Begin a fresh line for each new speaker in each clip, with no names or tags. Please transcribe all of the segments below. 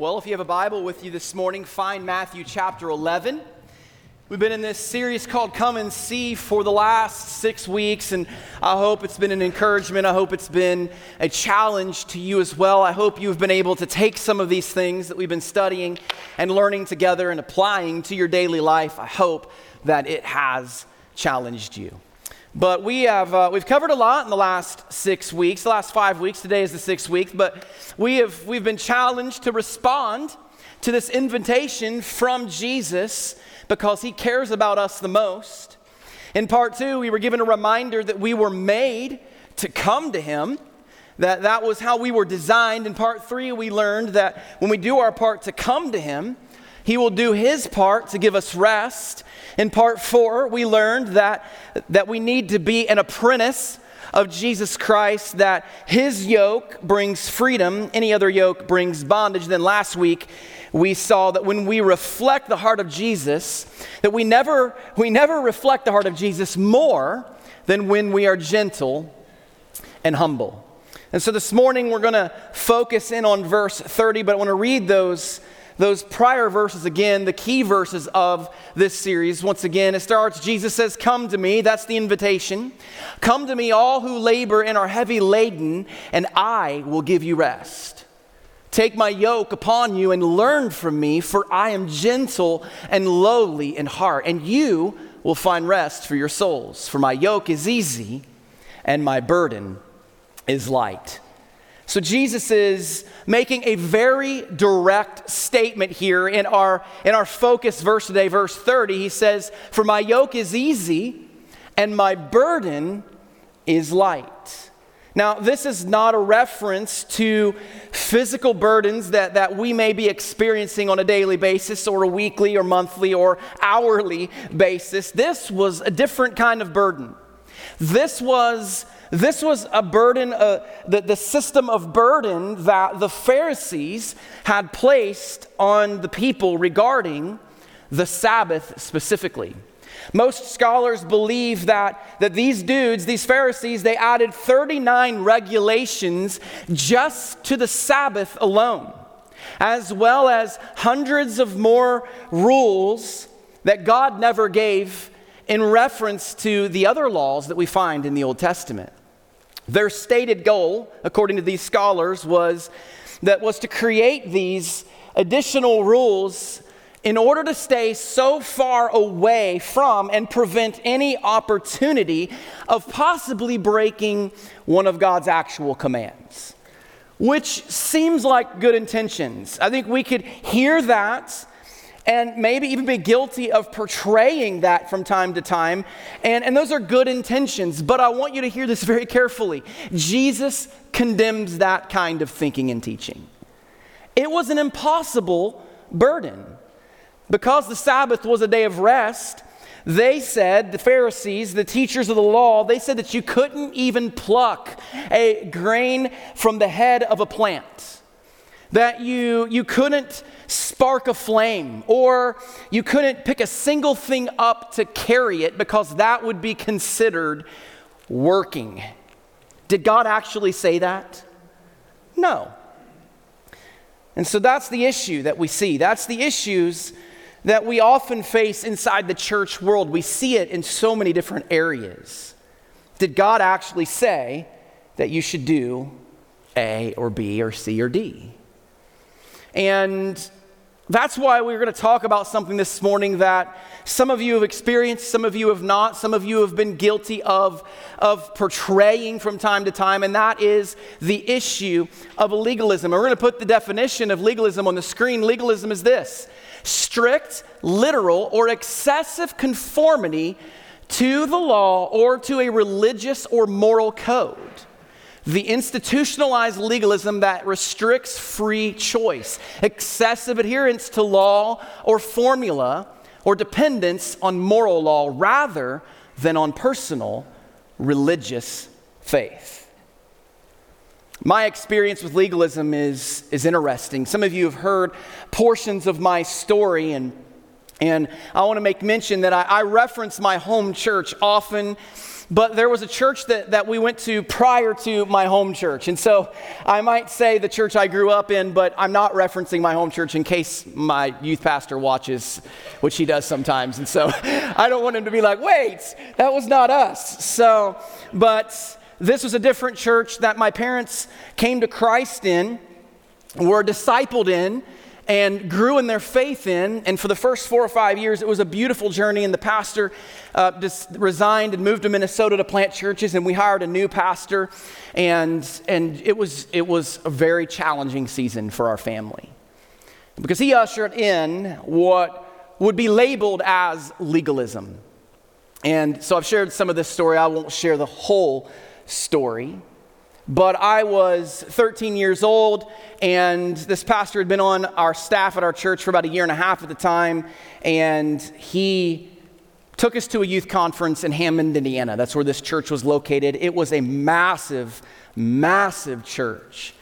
Well, if you have a Bible with you this morning, find Matthew chapter 11. We've been in this series called Come and See for the last six weeks, and I hope it's been an encouragement. I hope it's been a challenge to you as well. I hope you've been able to take some of these things that we've been studying and learning together and applying to your daily life. I hope that it has challenged you. But we have uh, we've covered a lot in the last six weeks, the last five weeks. Today is the sixth week, but we have we've been challenged to respond to this invitation from Jesus because he cares about us the most. In part two, we were given a reminder that we were made to come to him, that that was how we were designed. In part three, we learned that when we do our part to come to him, he will do his part to give us rest. In part four, we learned that, that we need to be an apprentice of Jesus Christ, that his yoke brings freedom, any other yoke brings bondage. Then last week, we saw that when we reflect the heart of Jesus, that we never, we never reflect the heart of Jesus more than when we are gentle and humble. And so this morning we're going to focus in on verse 30, but I want to read those, those prior verses again, the key verses of this series. Once again, it starts Jesus says, Come to me. That's the invitation. Come to me, all who labor and are heavy laden, and I will give you rest. Take my yoke upon you and learn from me, for I am gentle and lowly in heart, and you will find rest for your souls. For my yoke is easy and my burden is light. So, Jesus is making a very direct statement here in our, in our focus verse today, verse 30. He says, For my yoke is easy and my burden is light. Now, this is not a reference to physical burdens that, that we may be experiencing on a daily basis or a weekly or monthly or hourly basis. This was a different kind of burden. This was, this was a burden, uh, the, the system of burden that the Pharisees had placed on the people regarding the Sabbath specifically. Most scholars believe that, that these dudes, these Pharisees, they added 39 regulations just to the Sabbath alone, as well as hundreds of more rules that God never gave in reference to the other laws that we find in the Old Testament. Their stated goal, according to these scholars, was that was to create these additional rules in order to stay so far away from and prevent any opportunity of possibly breaking one of God's actual commands, which seems like good intentions. I think we could hear that and maybe even be guilty of portraying that from time to time. And, and those are good intentions, but I want you to hear this very carefully. Jesus condemns that kind of thinking and teaching. It was an impossible burden. Because the Sabbath was a day of rest, they said, the Pharisees, the teachers of the law, they said that you couldn't even pluck a grain from the head of a plant. That you, you couldn't spark a flame, or you couldn't pick a single thing up to carry it because that would be considered working. Did God actually say that? No. And so that's the issue that we see. That's the issues that we often face inside the church world. We see it in so many different areas. Did God actually say that you should do A or B or C or D? And that's why we're going to talk about something this morning that some of you have experienced, some of you have not, some of you have been guilty of, of portraying from time to time, and that is the issue of legalism. And we're going to put the definition of legalism on the screen. Legalism is this strict, literal, or excessive conformity to the law or to a religious or moral code. The institutionalized legalism that restricts free choice, excessive adherence to law or formula, or dependence on moral law rather than on personal religious faith. My experience with legalism is, is interesting. Some of you have heard portions of my story, and, and I want to make mention that I, I reference my home church often but there was a church that, that we went to prior to my home church. And so I might say the church I grew up in, but I'm not referencing my home church in case my youth pastor watches, which he does sometimes. And so I don't want him to be like, wait, that was not us. So, but this was a different church that my parents came to Christ in, were discipled in, and grew in their faith in. And for the first four or five years, it was a beautiful journey. And the pastor uh, just resigned and moved to Minnesota to plant churches. And we hired a new pastor. And, and it, was, it was a very challenging season for our family because he ushered in what would be labeled as legalism. And so I've shared some of this story. I won't share the whole story. But I was 13 years old, and this pastor had been on our staff at our church for about a year and a half at the time, and he took us to a youth conference in Hammond, Indiana. That's where this church was located. It was a massive, massive church.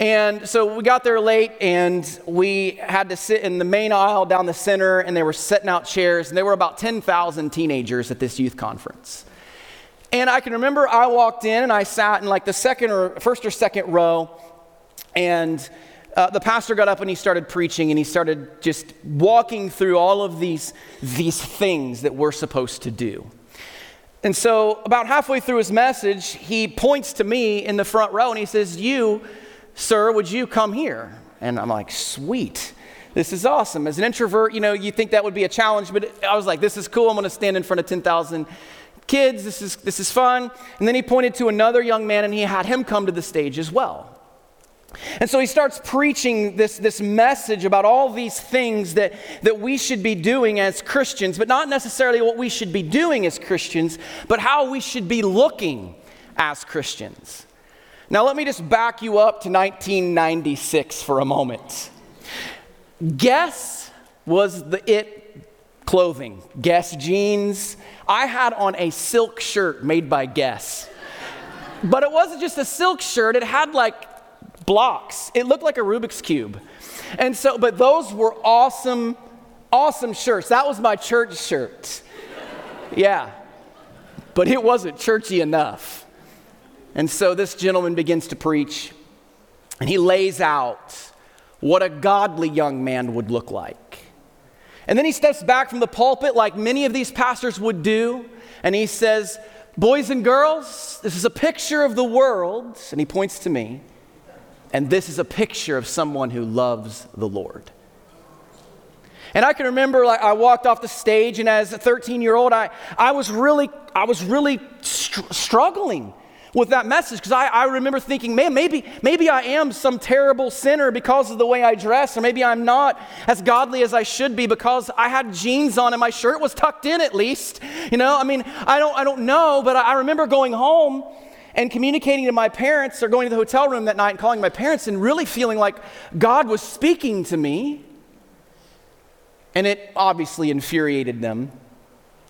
And so we got there late and we had to sit in the main aisle down the center and they were setting out chairs and there were about 10,000 teenagers at this youth conference. And I can remember I walked in and I sat in like the second or first or second row, and uh, the pastor got up and he started preaching and he started just walking through all of these, these things that we're supposed to do. And so, about halfway through his message, he points to me in the front row and he says, You, sir, would you come here? And I'm like, Sweet. This is awesome. As an introvert, you know, you think that would be a challenge, but I was like, This is cool. I'm going to stand in front of 10,000 kids, this is, this is fun. And then he pointed to another young man and he had him come to the stage as well. And so he starts preaching this, this message about all these things that, that we should be doing as Christians, but not necessarily what we should be doing as Christians, but how we should be looking as Christians. Now, let me just back you up to 1996 for a moment. Guess was the it clothing, Guess jeans. I had on a silk shirt made by Guess. But it wasn't just a silk shirt, it had like blocks. It looked like a Rubik's Cube. And so, but those were awesome, awesome shirts. That was my church shirt. Yeah. But it wasn't churchy enough. And so this gentleman begins to preach, and he lays out what a godly young man would look like. And then he steps back from the pulpit, like many of these pastors would do, and he says, Boys and girls, this is a picture of the world. And he points to me, and this is a picture of someone who loves the Lord. And I can remember like I walked off the stage, and as a 13 year old, I, I was really, I was really str- struggling with that message because I, I remember thinking, man, maybe, maybe I am some terrible sinner because of the way I dress, or maybe I'm not as godly as I should be because I had jeans on and my shirt was tucked in at least. You know, I mean, I don't, I don't know, but I, I remember going home and communicating to my parents or going to the hotel room that night and calling my parents and really feeling like God was speaking to me. And it obviously infuriated them.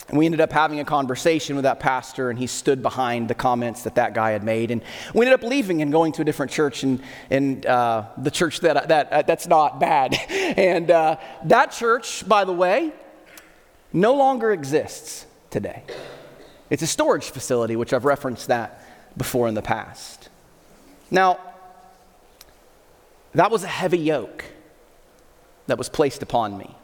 And we ended up having a conversation with that pastor, and he stood behind the comments that that guy had made. And we ended up leaving and going to a different church, and, and uh, the church that, that, uh, that's not bad. and uh, that church, by the way, no longer exists today. It's a storage facility, which I've referenced that before in the past. Now, that was a heavy yoke that was placed upon me.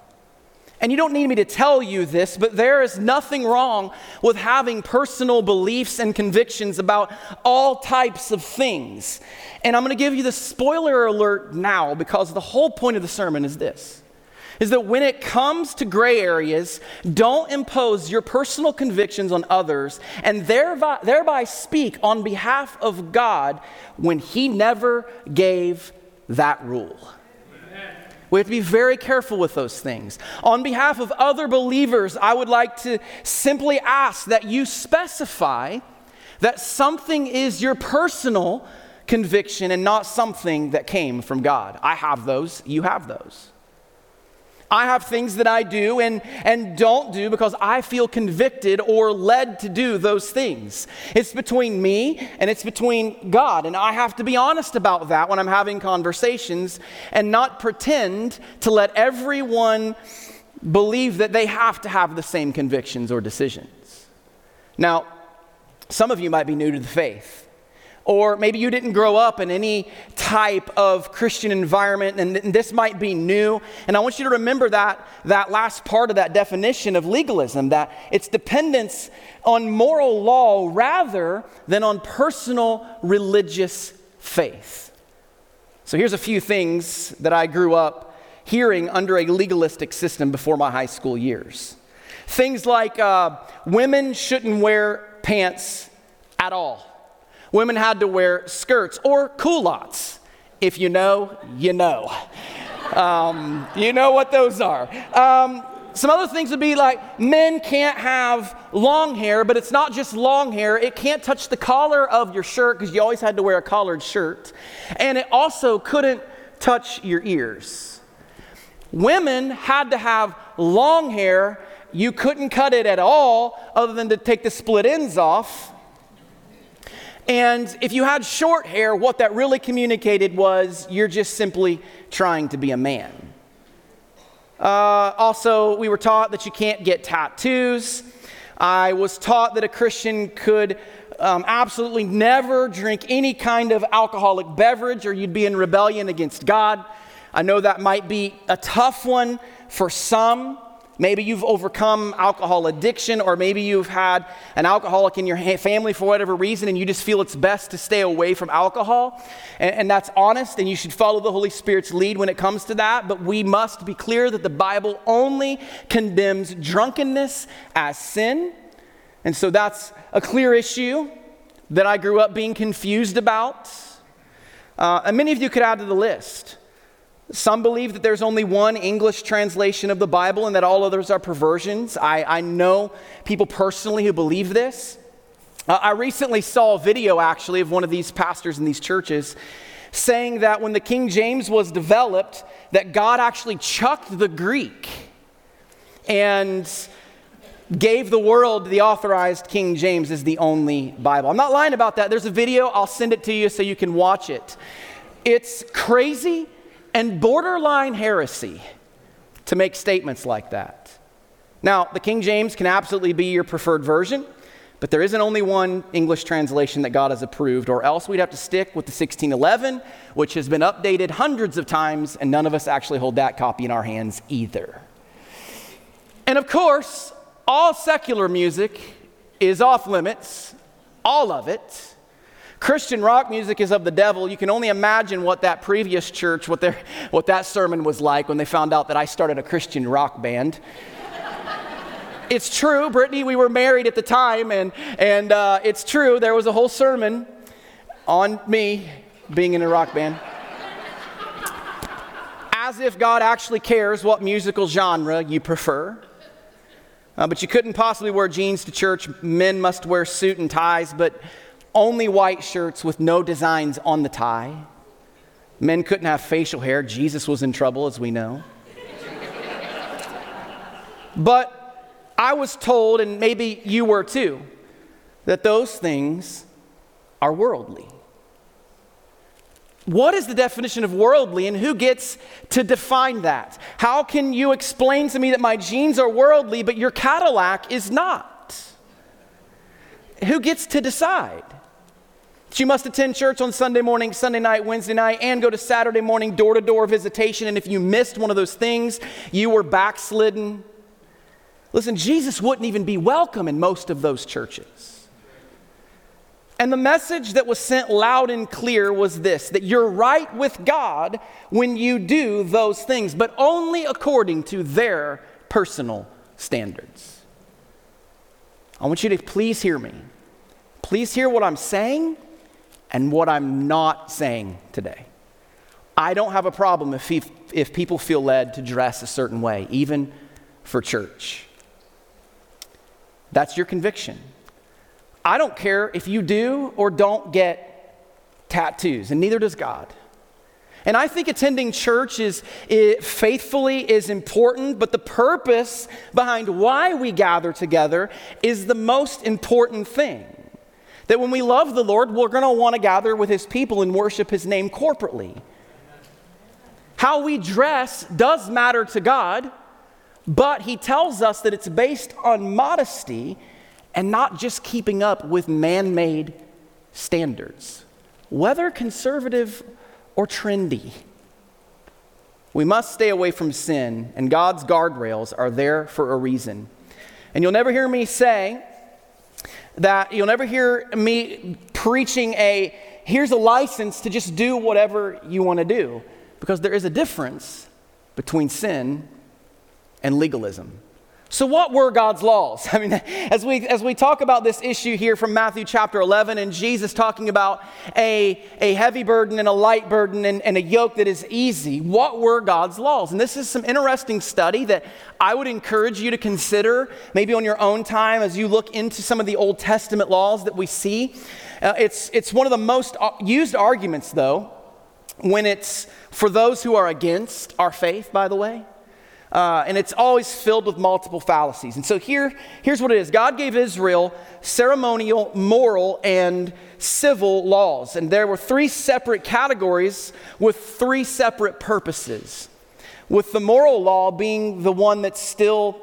And you don't need me to tell you this, but there is nothing wrong with having personal beliefs and convictions about all types of things. And I'm going to give you the spoiler alert now because the whole point of the sermon is this is that when it comes to gray areas, don't impose your personal convictions on others and thereby, thereby speak on behalf of God when He never gave that rule. We have to be very careful with those things. On behalf of other believers, I would like to simply ask that you specify that something is your personal conviction and not something that came from God. I have those, you have those. I have things that I do and, and don't do because I feel convicted or led to do those things. It's between me and it's between God. And I have to be honest about that when I'm having conversations and not pretend to let everyone believe that they have to have the same convictions or decisions. Now, Some of you might be new to the faith. Or maybe you didn't grow up in any type of Christian environment, and this might be new. And I want you to remember that, that last part of that definition of legalism that it's dependence on moral law rather than on personal religious faith. So here's a few things that I grew up hearing under a legalistic system before my high school years. Things like uh, women shouldn't wear pants at all. Women had to wear skirts or culottes. If you know, you know. Um, you know what those are. Um, some other things would be like men can't have long hair, but it's not just long hair. It can't touch the collar of your shirt because you always had to wear a collared shirt. And it also couldn't touch your ears. Women had to have long hair. You couldn't cut it at all other than to take the split ends off. And if you had short hair, what that really communicated was you're just simply trying to be a man. Uh, also, we were taught that you can't get tattoos. I was taught that a Christian could um, absolutely never drink any kind of alcoholic beverage or you'd be in rebellion against God. I know that might be a tough one for some. Maybe you've overcome alcohol addiction, or maybe you've had an alcoholic in your family for whatever reason, and you just feel it's best to stay away from alcohol. And, and, that's honest, and you should follow the Holy Spirit's lead when it comes to that. But we must be clear that the Bible only condemns drunkenness as sin. And so that's a clear issue that I grew up being confused about. Uh, and many of you could add to the list. Some believe that there's only one English translation of the Bible and that all others are perversions. I, I know people personally who believe this. Uh, I recently saw a video actually of one of these pastors in these churches saying that when the King James was developed, that God actually chucked the Greek and gave the world the authorized King James as the only Bible. I'm not lying about that. There's a video, I'll send it to you so you can watch it. It's crazy and borderline heresy to make statements like that. Now, the King James can absolutely be your preferred version, but there isn't only one English translation that God has approved, or else we'd have to stick with the 1611, which has been updated hundreds of times, and none of us actually hold that copy in our hands either. And of course, all secular music is off limits, all of it. Christian rock music is of the devil. You can only imagine what that previous church, what, their, what that sermon was like when they found out that I started a Christian rock band. it's true, Brittany, we were married at the time, and, and uh, it's true, there was a whole sermon on me being in a rock band. As if God actually cares what musical genre you prefer. Uh, but you couldn't possibly wear jeans to church. Men must wear suit and ties, but only white shirts with no designs on the tie. Men couldn't have facial hair. Jesus was in trouble, as we know. but I was told, and maybe you were too, that those things are worldly. What is the definition of worldly and who gets to define that? How can you explain to me that my jeans are worldly but your Cadillac is not? Who gets to decide? She must attend church on Sunday morning, Sunday night, Wednesday night, and go to Saturday morning door to door visitation. And if you missed one of those things, you were backslidden. Listen, Jesus wouldn't even be welcome in most of those churches. And the message that was sent loud and clear was this that you're right with God when you do those things, but only according to their personal standards. I want you to please hear me. Please hear what I'm saying and what I'm not saying today. I don't have a problem if, he, if people feel led to dress a certain way, even for church. That's your conviction. I don't care if you do or don't get tattoos, and neither does God. And I think attending church is, is, faithfully is important, but the purpose behind why we gather together is the most important thing. That when we love the Lord, we're going to want to gather with his people and worship his name corporately. How we dress does matter to God, but he tells us that it's based on modesty and not just keeping up with man made standards, whether conservative or trendy. We must stay away from sin, and God's guardrails are there for a reason. And you'll never hear me say that, you'll never hear me preaching a here's a license to just do whatever you want to do, because there is a difference between sin and legalism. So, what were God's laws? I mean, as we, as we talk about this issue here from Matthew chapter 11, and Jesus talking about a, a heavy burden and a light burden and, and a yoke that is easy, what were God's laws? And this is some interesting study that I would encourage you to consider maybe on your own time as you look into some of the Old Testament laws that we see. Uh, it's, it's one of the most uh, used arguments, though, when it's for those who are against our faith, by the way. Uh, and it's always filled with multiple fallacies. And so here, here's what it is God gave Israel ceremonial, moral, and civil laws. And there were three separate categories with three separate purposes. With the moral law being the one that's still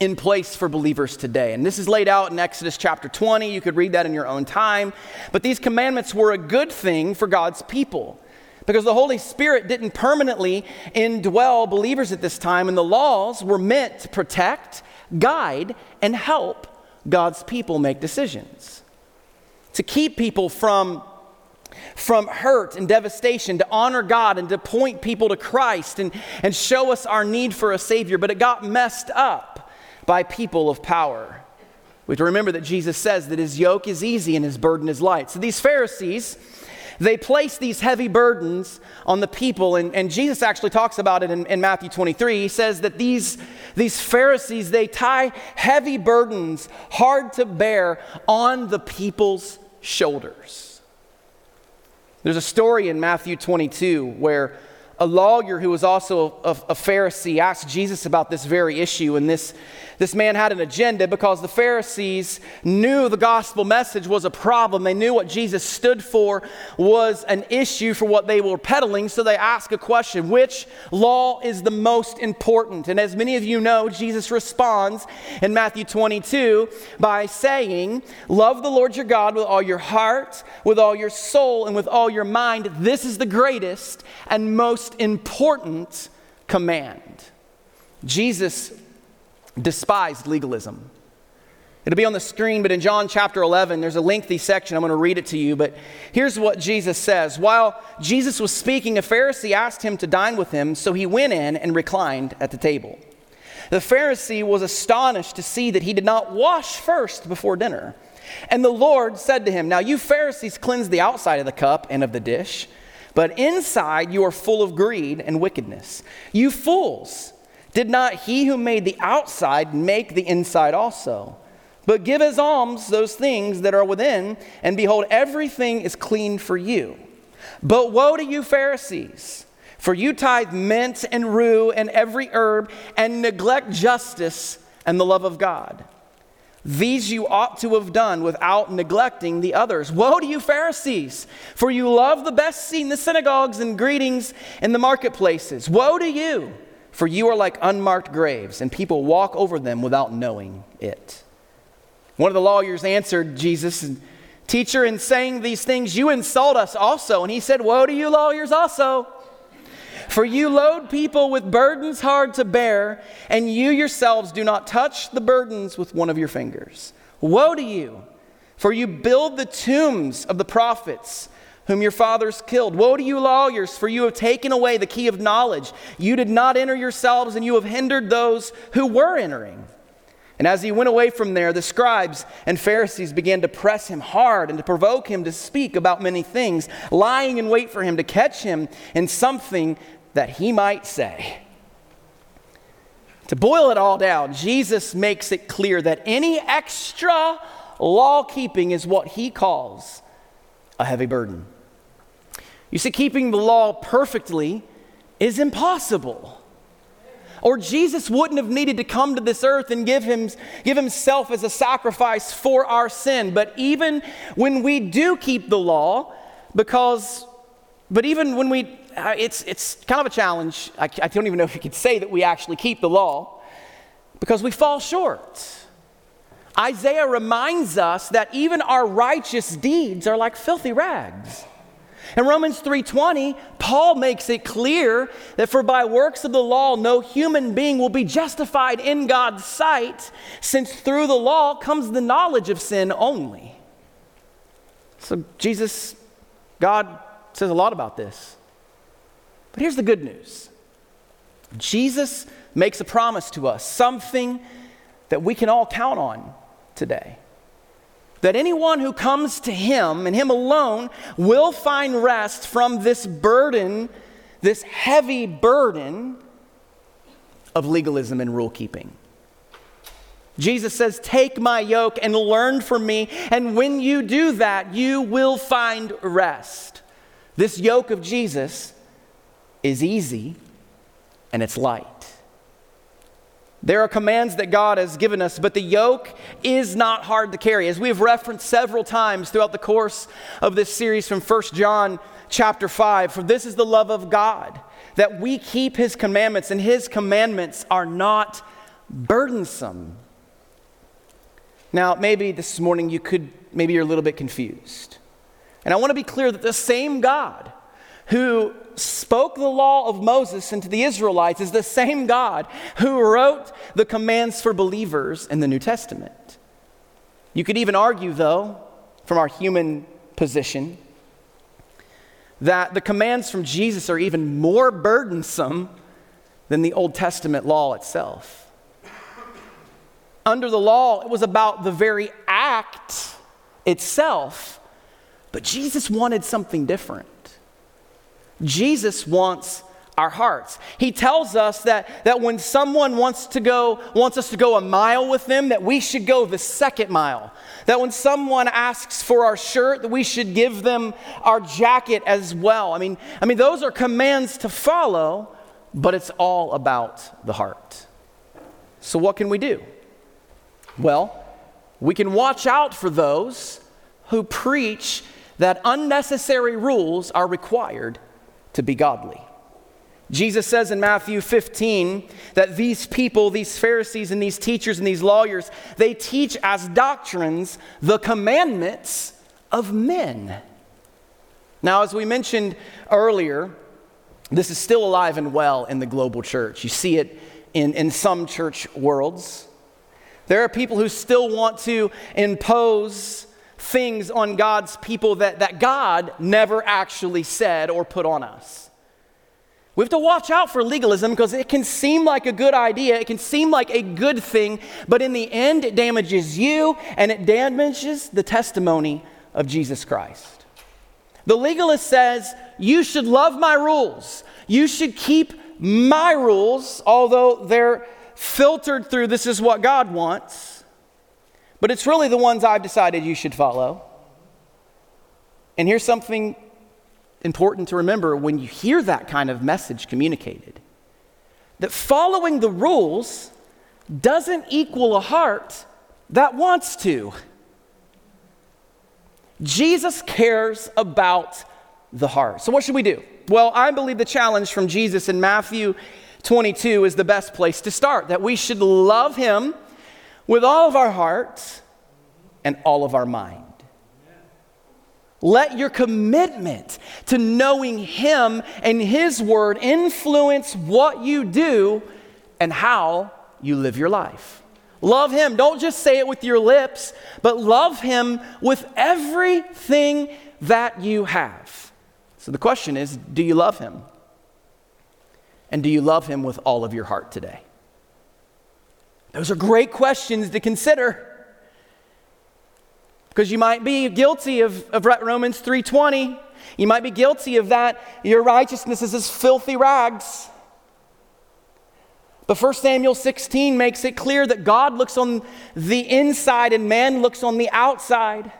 in place for believers today. And this is laid out in Exodus chapter 20. You could read that in your own time. But these commandments were a good thing for God's people because the Holy Spirit didn't permanently indwell believers at this time, and the laws were meant to protect, guide, and help God's people make decisions. To keep people from, from hurt and devastation, to honor God and to point people to Christ and, and show us our need for a Savior, but it got messed up by people of power. We have to remember that Jesus says that his yoke is easy and his burden is light. So these Pharisees, they place these heavy burdens on the people, and, and Jesus actually talks about it in, in Matthew 23. He says that these, these Pharisees, they tie heavy burdens, hard to bear, on the people's shoulders. There's a story in Matthew 22 where a lawyer who was also a, a, Pharisee asked Jesus about this very issue, and this, this man had an agenda because the Pharisees knew the gospel message was a problem. They knew what Jesus stood for was an issue for what they were peddling, so they asked a question Which law is the most important? And as many of you know, Jesus responds in Matthew 22 by saying, Love the Lord your God with all your heart, with all your soul, and with all your mind. This is the greatest and most most important command. Jesus despised legalism. It'll be on the screen, but in John chapter 11, there's a lengthy section. I'm going to read it to you. But here's what Jesus says While Jesus was speaking, a Pharisee asked him to dine with him, so he went in and reclined at the table. The Pharisee was astonished to see that he did not wash first before dinner. And the Lord said to him, Now you Pharisees cleanse the outside of the cup and of the dish but inside you are full of greed and wickedness. You fools! Did not he who made the outside make the inside also? But give as alms those things that are within, and behold, everything is clean for you. But woe to you, Pharisees! For you tithe mint and rue and every herb, and neglect justice and the love of God. These you ought to have done without neglecting the others. Woe to you, Pharisees, for you love the best seat in the synagogues and greetings in the marketplaces. Woe to you, for you are like unmarked graves, and people walk over them without knowing it. One of the lawyers answered Jesus, Teacher, in saying these things, you insult us also. And he said, Woe to you, lawyers, also. For you load people with burdens hard to bear, and you yourselves do not touch the burdens with one of your fingers. Woe to you! For you build the tombs of the prophets whom your fathers killed. Woe to you, lawyers, for you have taken away the key of knowledge. You did not enter yourselves, and you have hindered those who were entering. And as he went away from there, the scribes and Pharisees began to press him hard and to provoke him to speak about many things, lying in wait for him to catch him in something that he might say. To boil it all down, Jesus makes it clear that any extra law keeping is what he calls a heavy burden. You see, keeping the law perfectly is impossible. Or Jesus wouldn't have needed to come to this earth and give, him, give himself as a sacrifice for our sin. But even when we do keep the law, because, but even when we it's, it's kind of a challenge. I, I don't even know if you could say that we actually keep the law because we fall short. Isaiah reminds us that even our righteous deeds are like filthy rags. In Romans 3:20, Paul makes it clear that for by works of the law no human being will be justified in God's sight, since through the law comes the knowledge of sin only. So Jesus God says a lot about this. But here's the good news. Jesus makes a promise to us, something that we can all count on today that anyone who comes to him and him alone will find rest from this burden, this heavy burden of legalism and rule keeping. Jesus says, Take my yoke and learn from me, and when you do that, you will find rest. This yoke of Jesus is easy and it's light. There are commands that God has given us, but the yoke is not hard to carry. As we have referenced several times throughout the course of this series from 1 John chapter 5, for this is the love of God, that we keep his commandments, and his commandments are not burdensome. Now, maybe this morning you could, maybe you're a little bit confused. And I want to be clear that the same God who spoke the law of Moses into the Israelites is the same God who wrote the commands for believers in the New Testament. You could even argue, though, from our human position, that the commands from Jesus are even more burdensome than the Old Testament law itself. Under the law, it was about the very act itself, but Jesus wanted something different. Jesus wants our hearts. He tells us that, that when someone wants to go, wants us to go a mile with them, that we should go the second mile. That when someone asks for our shirt, that we should give them our jacket as well. I mean, I mean, those are commands to follow, but it's all about the heart. So what can we do? Well, we can watch out for those who preach that unnecessary rules are required to be godly. Jesus says in Matthew 15 that these people, these Pharisees and these teachers and these lawyers, they teach as doctrines the commandments of men. Now, as we mentioned earlier, this is still alive and well in the global church. You see it in, in some church worlds. There are people who still want to impose things on God's people that, that God never actually said or put on us. We have to watch out for legalism because it can seem like a good idea, it can seem like a good thing, but in the end, it damages you and it damages the testimony of Jesus Christ. The legalist says, You should love my rules. You should keep my rules, although they're filtered through this is what God wants. But it's really the ones I've decided you should follow. And here's something important to remember when you hear that kind of message communicated that following the rules doesn't equal a heart that wants to. Jesus cares about the heart. So, what should we do? Well, I believe the challenge from Jesus in Matthew 22 is the best place to start that we should love him with all of our heart and all of our mind. Let your commitment to knowing Him and His Word influence what you do and how you live your life. Love Him. Don't just say it with your lips, but love Him with everything that you have. So the question is do you love Him? And do you love Him with all of your heart today? Those are great questions to consider. Because you might be guilty of, of Romans 3:20. You might be guilty of that. Your righteousness is as filthy rags. But 1 Samuel 16 makes it clear that God looks on the inside and man looks on the outside.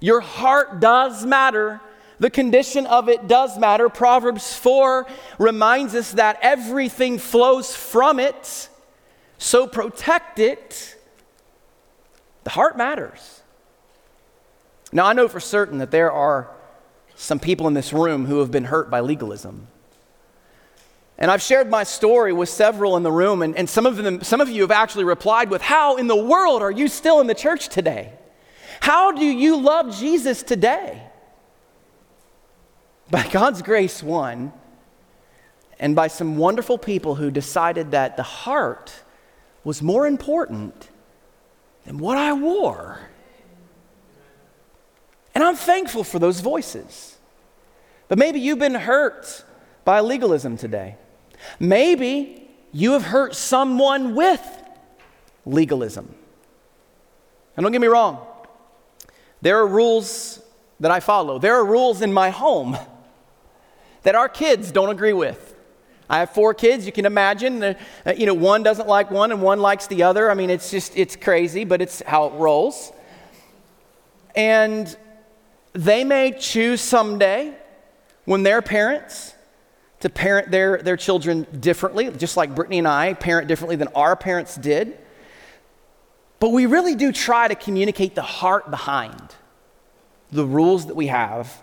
Your heart does matter. The condition of it does matter. Proverbs 4 reminds us that everything flows from it. So protect it. The heart matters. Now, I know for certain that there are some people in this room who have been hurt by legalism. And I've shared my story with several in the room, and, and some, of them, some of you have actually replied with, How in the world are you still in the church today? How do you love Jesus today? By God's grace, one, and by some wonderful people who decided that the heart was more important than what I wore. And I'm thankful for those voices. But maybe you've been hurt by legalism today. Maybe you have hurt someone with legalism. And don't get me wrong, there are rules that I follow, there are rules in my home that our kids don't agree with. I have four kids. You can imagine, uh, you know, one doesn't like one and one likes the other. I mean, it's just, it's crazy, but it's how it rolls. And they may choose someday when they're parents to parent their, their children differently, just like Brittany and I parent differently than our parents did. But we really do try to communicate the heart behind the rules that we have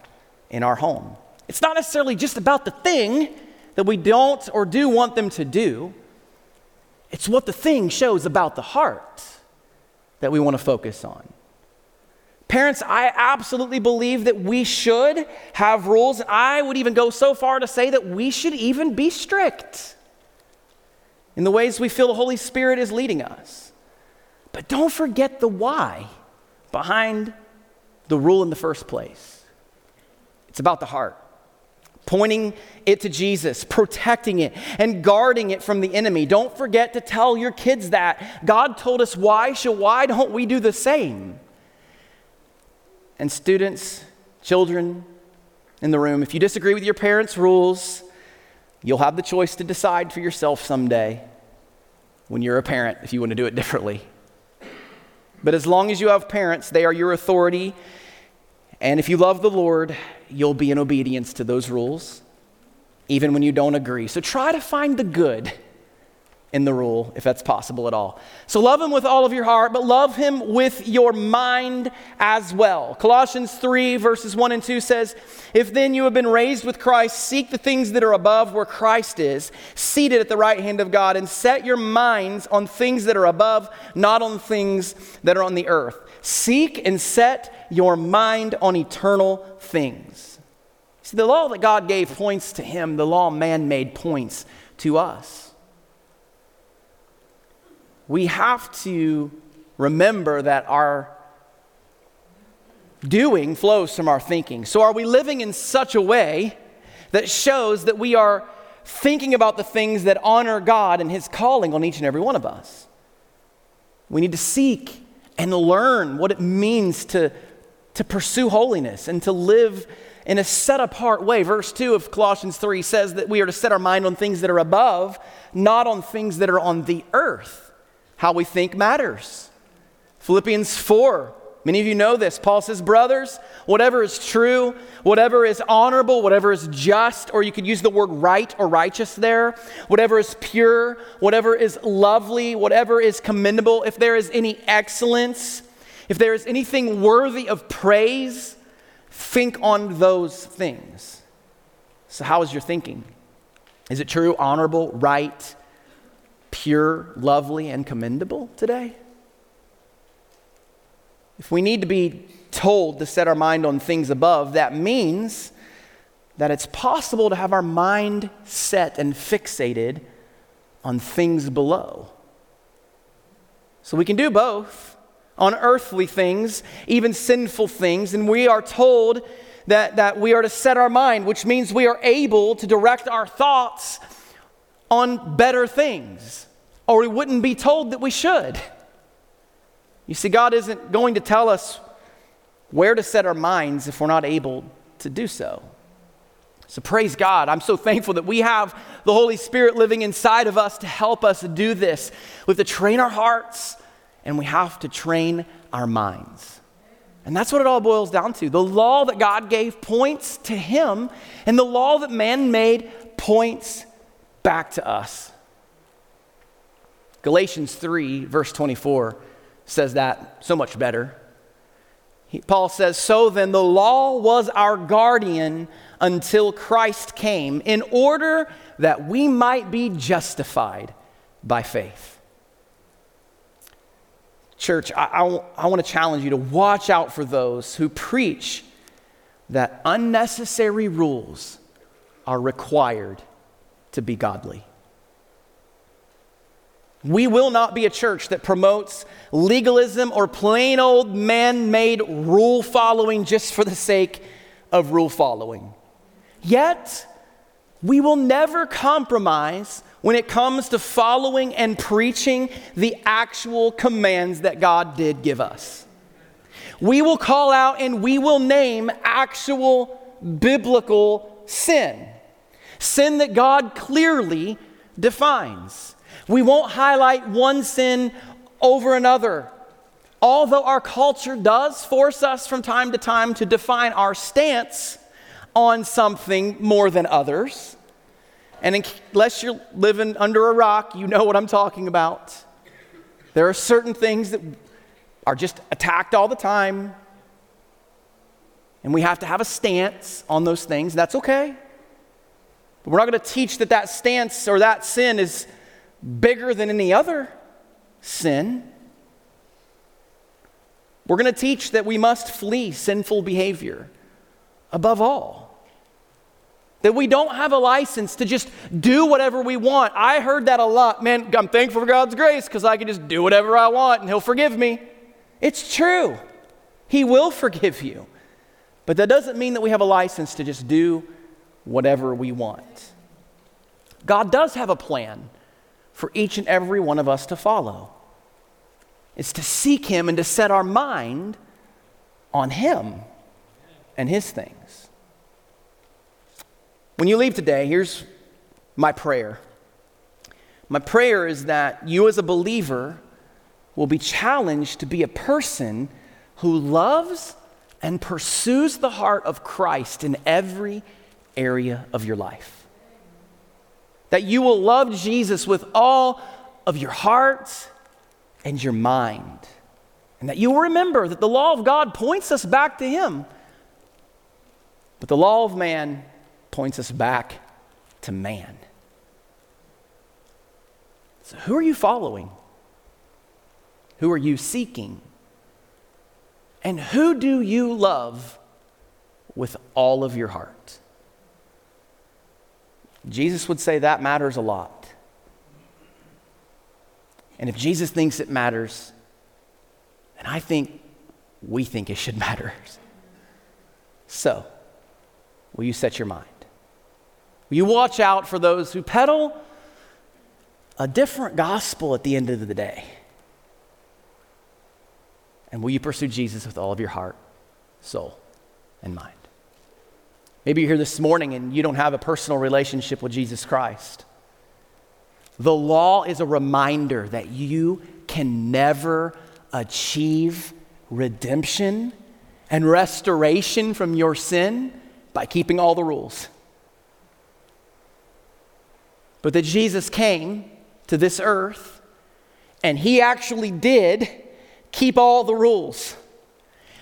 in our home. It's not necessarily just about the thing that we don't or do want them to do, it's what the thing shows about the heart that we want to focus on. Parents, I absolutely believe that we should have rules. I would even go so far to say that we should even be strict in the ways we feel the Holy Spirit is leading us. But don't forget the why behind the rule in the first place. It's about the heart pointing it to Jesus, protecting it, and guarding it from the enemy. Don't forget to tell your kids that. God told us why, so why don't we do the same? And students, children in the room, if you disagree with your parents' rules, you'll have the choice to decide for yourself someday when you're a parent if you want to do it differently. But as long as you have parents, they are your authority. And if you love the Lord, you'll be in obedience to those rules, even when you don't agree. So try to find the good in the rule, if that's possible at all. So love him with all of your heart, but love him with your mind as well. Colossians 3, verses 1 and 2 says, If then you have been raised with Christ, seek the things that are above where Christ is, seated at the right hand of God, and set your minds on things that are above, not on things that are on the earth. Seek and set your mind on eternal things. See, the law that God gave points to him, the law man made points to us we have to remember that our doing flows from our thinking. So, are we living in such a way that shows that we are thinking about the things that honor God and His calling on each and every one of us? We need to seek and learn what it means to, to pursue holiness and to live in a set apart way. Verse 2 of Colossians 3 says that we are to set our mind on things that are above, not on things that are on the earth. How we think matters. Philippians 4, many of you know this. Paul says, Brothers, whatever is true, whatever is honorable, whatever is just, or you could use the word right or righteous there, whatever is pure, whatever is lovely, whatever is commendable, if there is any excellence, if there is anything worthy of praise, think on those things. So, how is your thinking? Is it true, honorable, right, pure, lovely, and commendable today? If we need to be told to set our mind on things above, that means that it's possible to have our mind set and fixated on things below. So we can do both on earthly things, even sinful things, and we are told that, that we are to set our mind, which means we are able to direct our thoughts on better things, or we wouldn't be told that we should. You see, God isn't going to tell us where to set our minds if we're not able to do so. So praise God. I'm so thankful that we have the Holy Spirit living inside of us to help us do this. We have to train our hearts and we have to train our minds. And that's what it all boils down to. The law that God gave points to Him, and the law that man made points back to us. Galatians 3, verse 24, says that so much better. He, Paul says, So then the law was our guardian until Christ came in order that we might be justified by faith. Church, I, I, I want to challenge you to watch out for those who preach that unnecessary rules are required to be godly. We will not be a church that promotes legalism or plain old man made rule following just for the sake of rule following. Yet, we will never compromise when it comes to following and preaching the actual commands that God did give us. We will call out and we will name actual biblical sin, sin that God clearly defines. We won't highlight one sin over another. Although our culture does force us from time to time to define our stance on something more than others, and unless you're living under a rock, you know what I'm talking about. There are certain things that are just attacked all the time, and we have to have a stance on those things. That's okay. But we're not going to teach that that stance or that sin is bigger than any other sin. We're going to teach that we must flee sinful behavior above all. That we don't have a license to just do whatever we want. I heard that a lot. Man, I'm thankful for God's grace because I can just do whatever I want and He'll forgive me. It's true. He will forgive you. But that doesn't mean that we have a license to just do whatever we want. God does have a plan for each and every one of us to follow. It's to seek Him and to set our mind on Him and His things. When you leave today, here's my prayer. My prayer is that you, as a believer, will be challenged to be a person who loves and pursues the heart of Christ in every area of your life that you will love Jesus with all of your heart and your mind. And that you will remember that the law of God points us back to Him, but the law of man points us back to man. So, who are you following? Who are you seeking? And who do you love with all of your heart? Jesus would say that matters a lot. And if Jesus thinks it matters, then I think we think it should matter. So, will you set your mind? You watch out for those who peddle a different gospel at the end of the day? And will you pursue Jesus with all of your heart, soul, and mind? Maybe you're here this morning and you don't have a personal relationship with Jesus Christ. The law is a reminder that you can never achieve redemption and restoration from your sin by keeping all the rules. But that Jesus came to this earth and he actually did keep all the rules.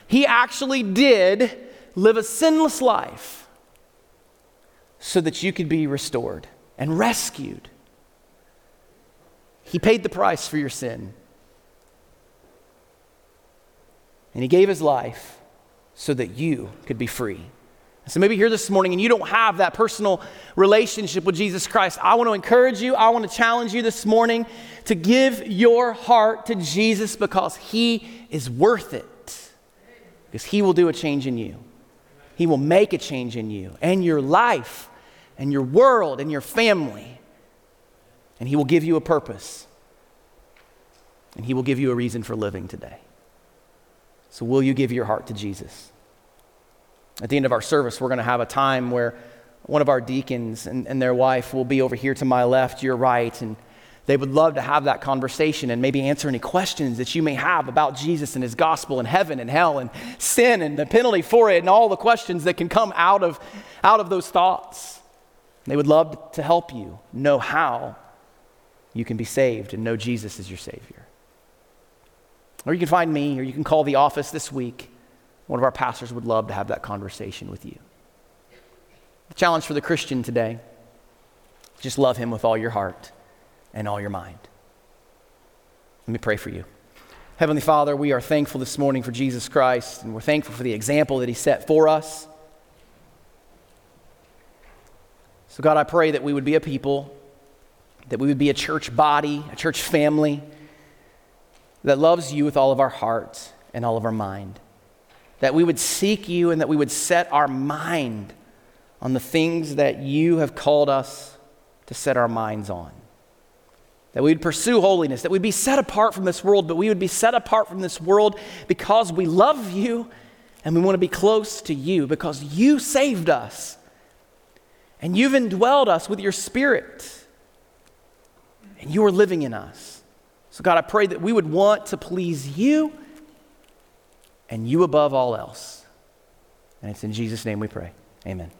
He actually did live a sinless life so that you could be restored and rescued. He paid the price for your sin. And He gave His life so that you could be free. So maybe here this morning and you don't have that personal relationship with Jesus Christ. I want to encourage you, I want to challenge you this morning to give your heart to Jesus because He is worth it. Because He will do a change in you, He will make a change in you and your life and your world and your family. And He will give you a purpose. And He will give you a reason for living today. So, will you give your heart to Jesus? At the end of our service, we're going to have a time where one of our deacons and, and their wife will be over here to my left, your right, and they would love to have that conversation and maybe answer any questions that you may have about Jesus and his gospel and heaven and hell and sin and the penalty for it and all the questions that can come out of, out of those thoughts. They would love to help you know how you can be saved and know Jesus is your Savior. Or you can find me, or you can call the office this week. One of our pastors would love to have that conversation with you. The challenge for the Christian today just love him with all your heart and all your mind. Let me pray for you. Heavenly Father, we are thankful this morning for Jesus Christ, and we're thankful for the example that he set for us. So, God, I pray that we would be a people, that we would be a church body, a church family that loves you with all of our heart and all of our mind. That we would seek you and that we would set our mind on the things that you have called us to set our minds on. That we would pursue holiness, that we'd be set apart from this world, but we would be set apart from this world because we love you and we want to be close to you because you saved us and you've indwelled us with your spirit and you are living in us. So, God, I pray that we would want to please you and you above all else. And it's in Jesus' name we pray. Amen.